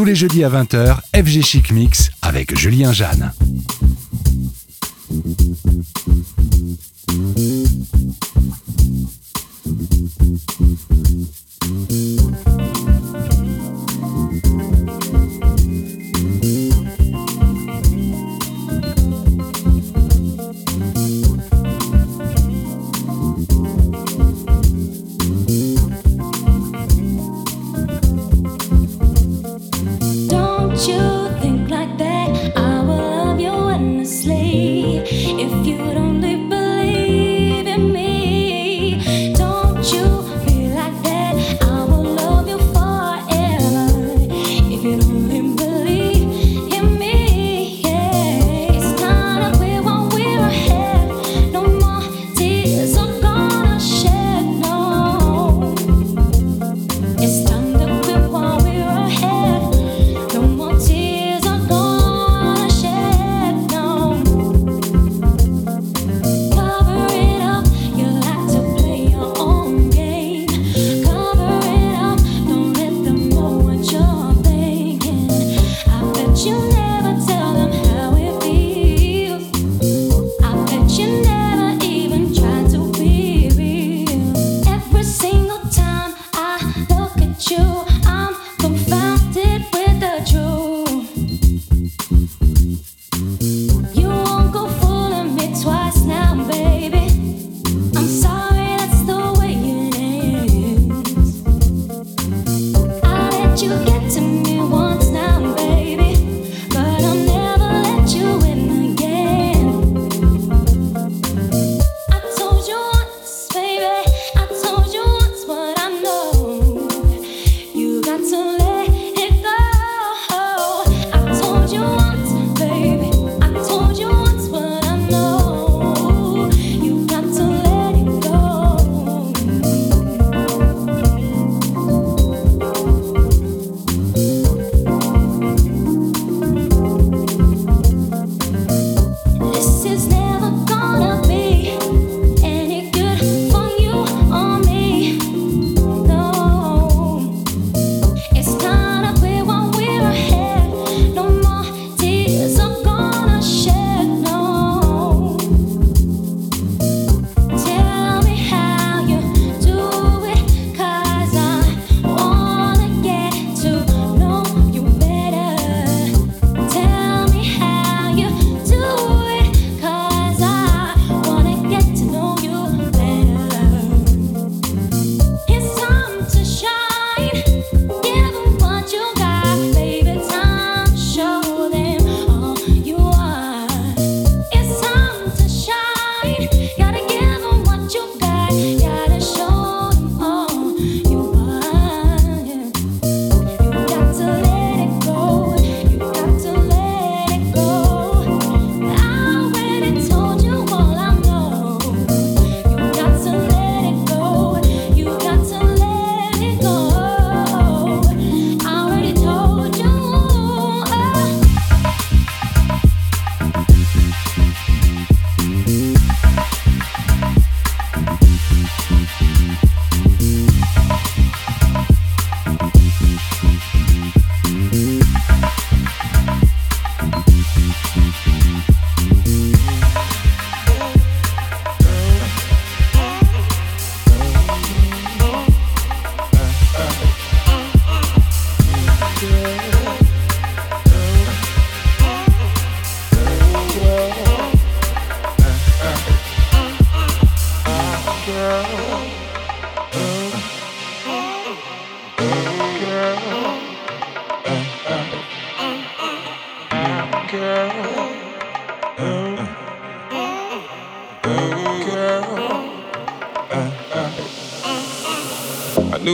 Tous les jeudis à 20h, FG Chic Mix avec Julien Jeanne.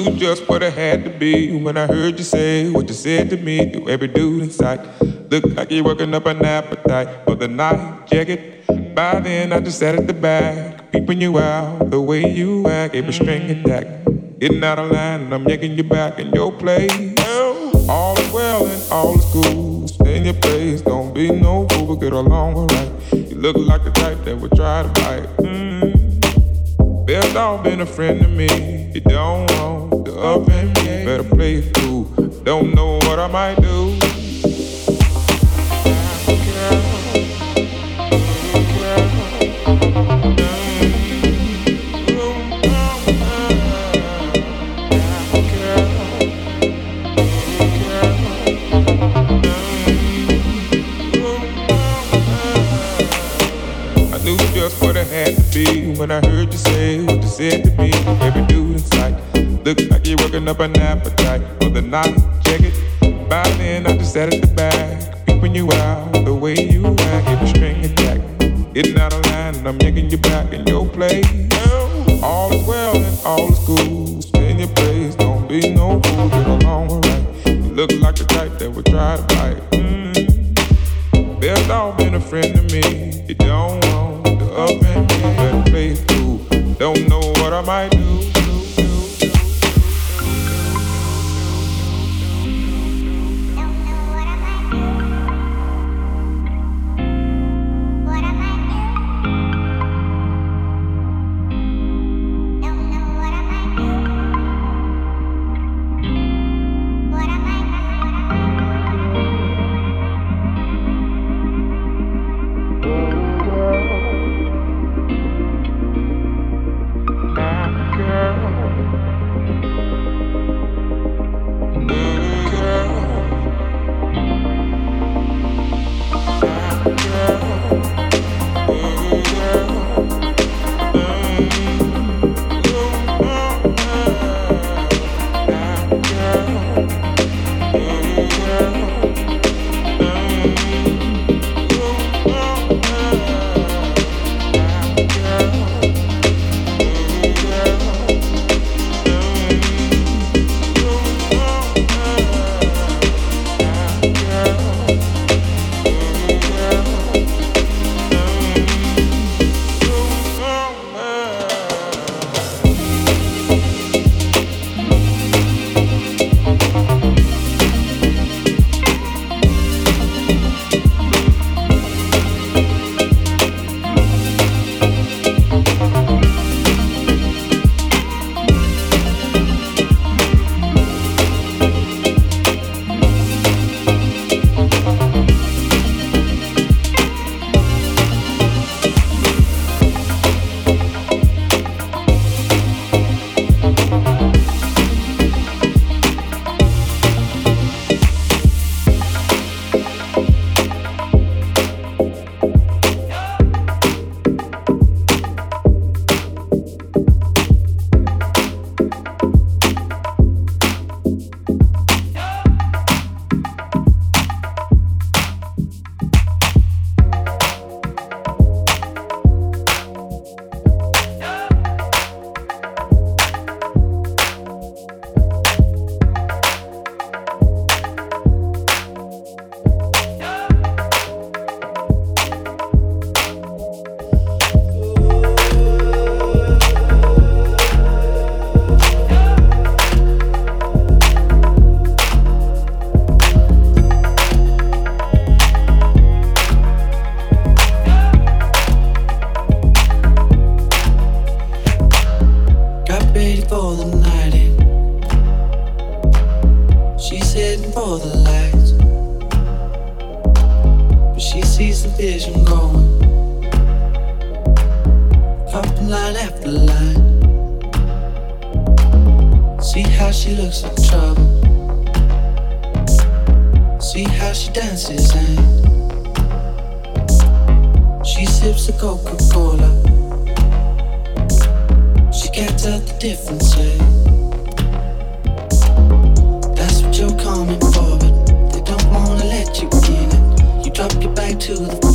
Just what I had to be when I heard you say what you said to me to every dude in sight. Look like you're working up an appetite for the night jacket. By then, I just sat at the back, peeping you out the way you act, a string attack. Getting out of line, and I'm yanking you back in your place. All is well and all is cool. Stay in your place, don't be no fool, but get along alright. You look like the type that would try to bite. Mm. Best all been a friend to me. You don't want up and me. Better play it cool. Don't know what I might do. I knew just what I had to be when I heard you say what you said to me. Every dude in sight looks like you're working up an appetite for the night. Check it. By then, I just sat at the back, peeping you out the way you act. Every string attack, hitting out of line, and I'm yanking you back in your place. All is well and all is cool. Stay in your place, don't be no fool. Get along alright. You look like the type that would try to bite. Mm. Best off being a friend to me. You don't want the up and better play it cool. Don't know what I might do. to the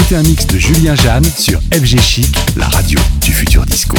écoutez un mix de Julien Jeanne sur FG Chic, la radio du futur disco.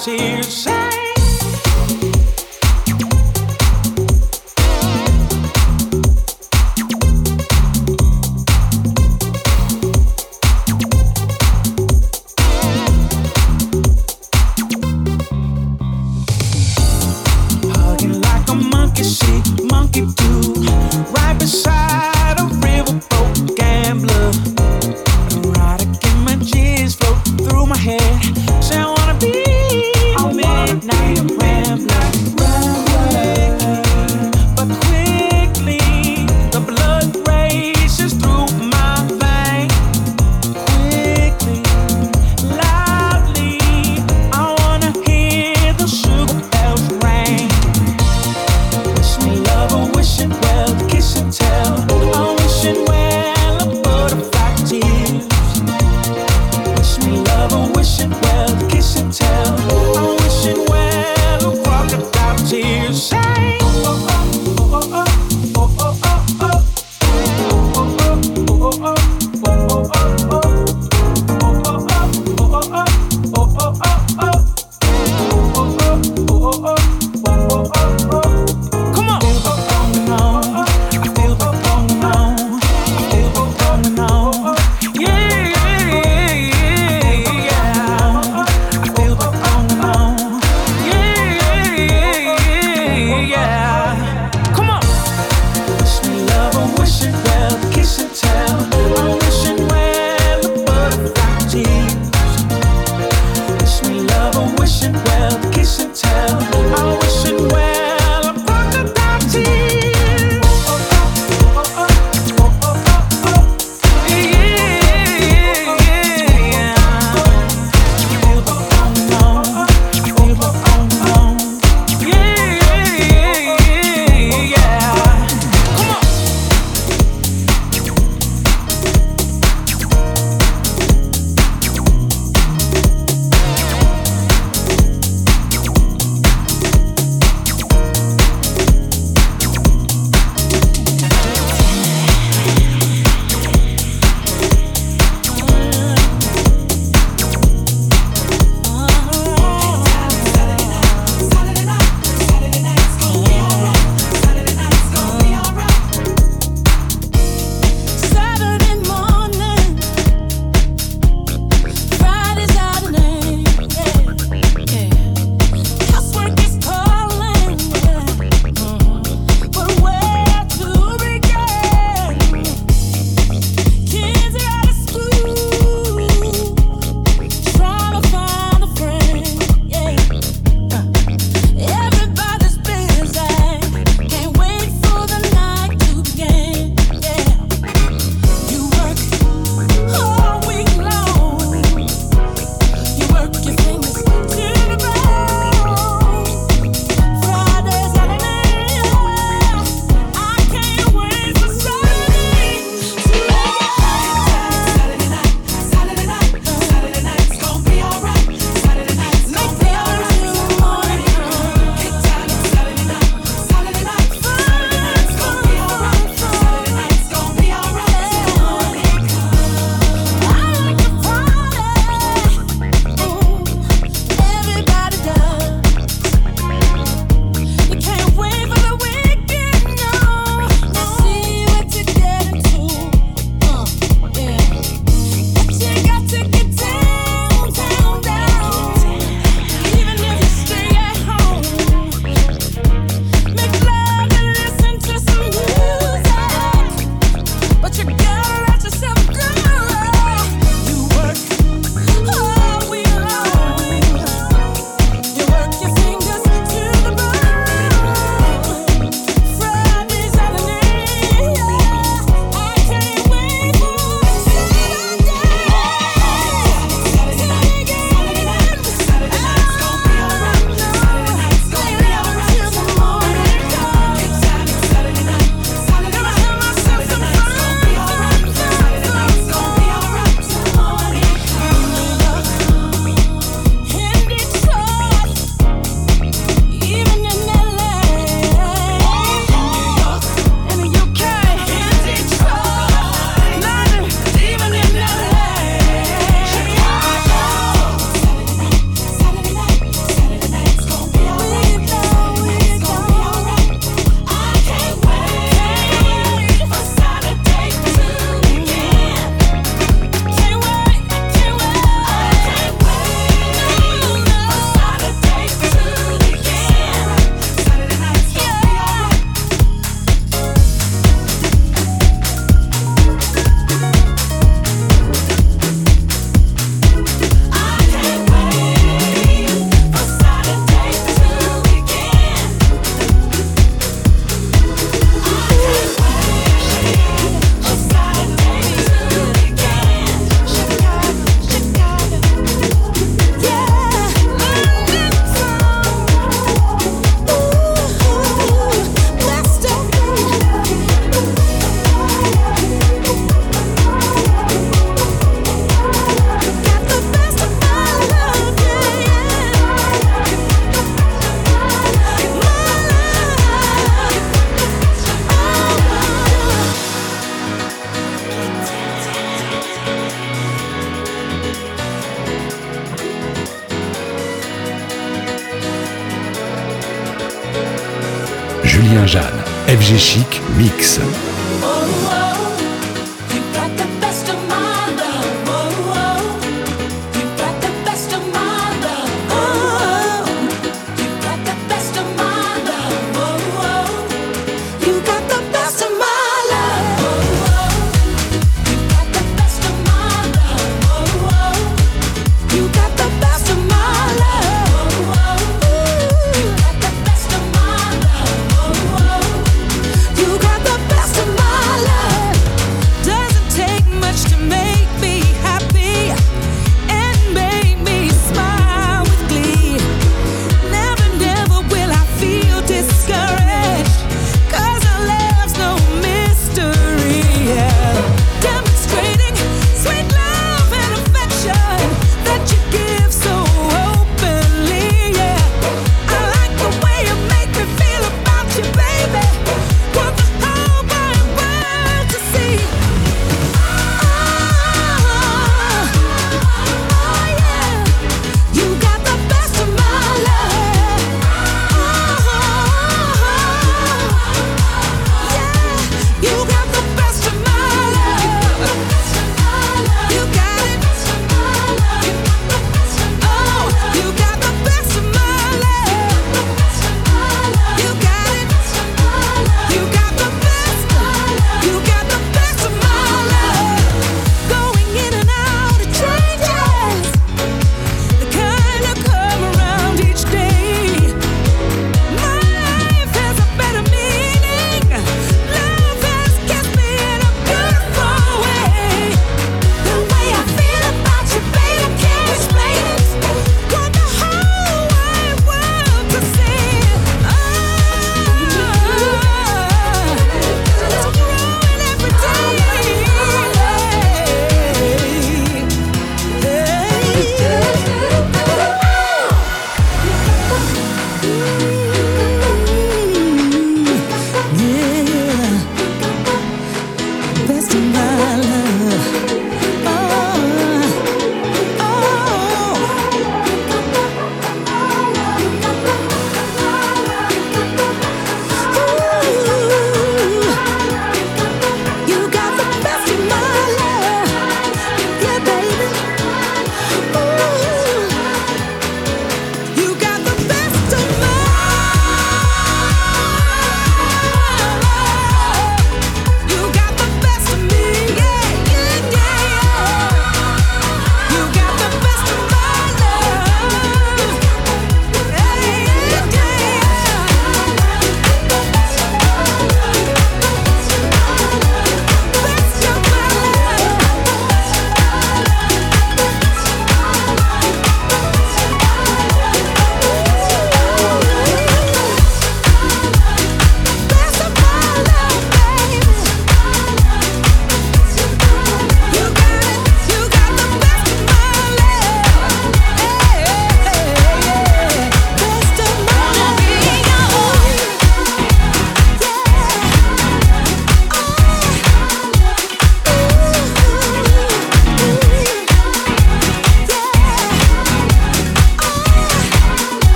Tears.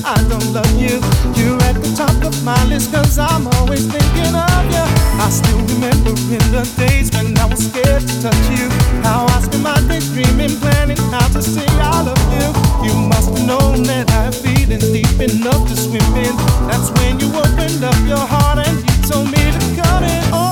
I don't love you. You're at the top of my list, cause I'm always thinking of you. I still remember in the days when I was scared to touch you. How I spent my days dreaming, planning how to say I love you. You must have known that I have feelings deep enough to swim in. That's when you opened up your heart and you told me to come in. Oh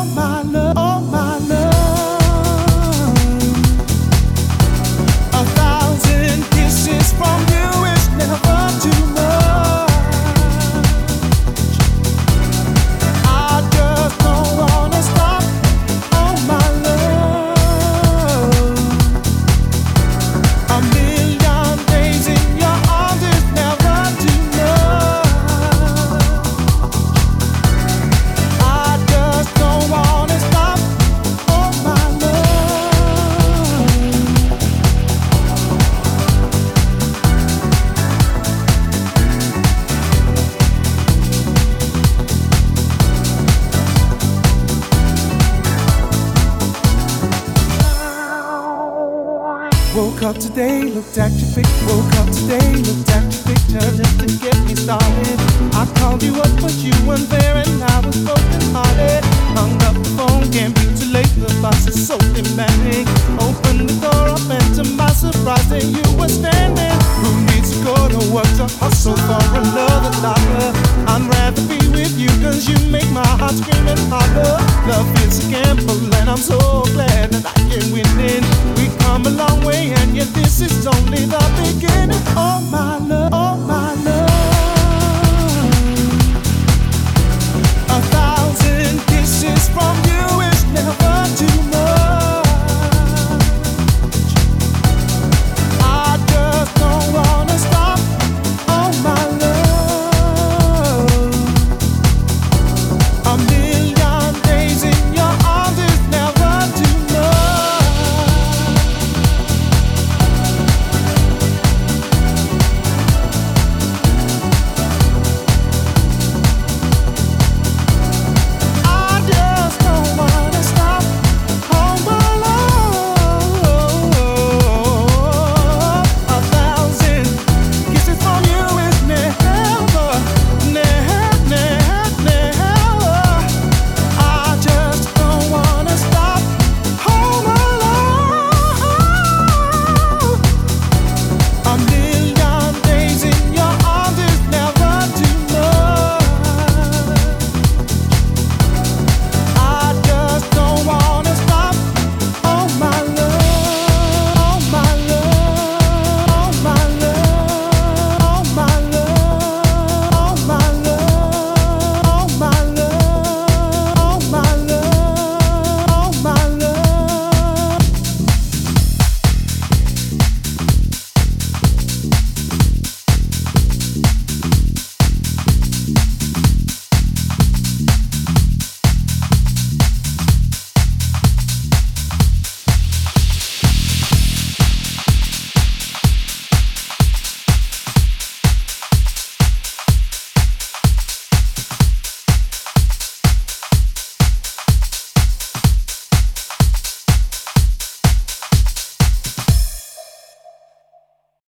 today, looked at your pic. Woke up today, looked at your picture just to get me started. I called you up, but you weren't there, and I was broken hearted. Hung up the phone, can't be too late. The boss is so demanding. Opened the door up, and to my surprise, there you were standing. Who needs to go to work to hustle for another dollar? I'd rather be with you, cause you make my heart scream and holler. Love is a gamble, and I'm so glad that I can win it. We come a long way, and yet this is only the beginning. Oh my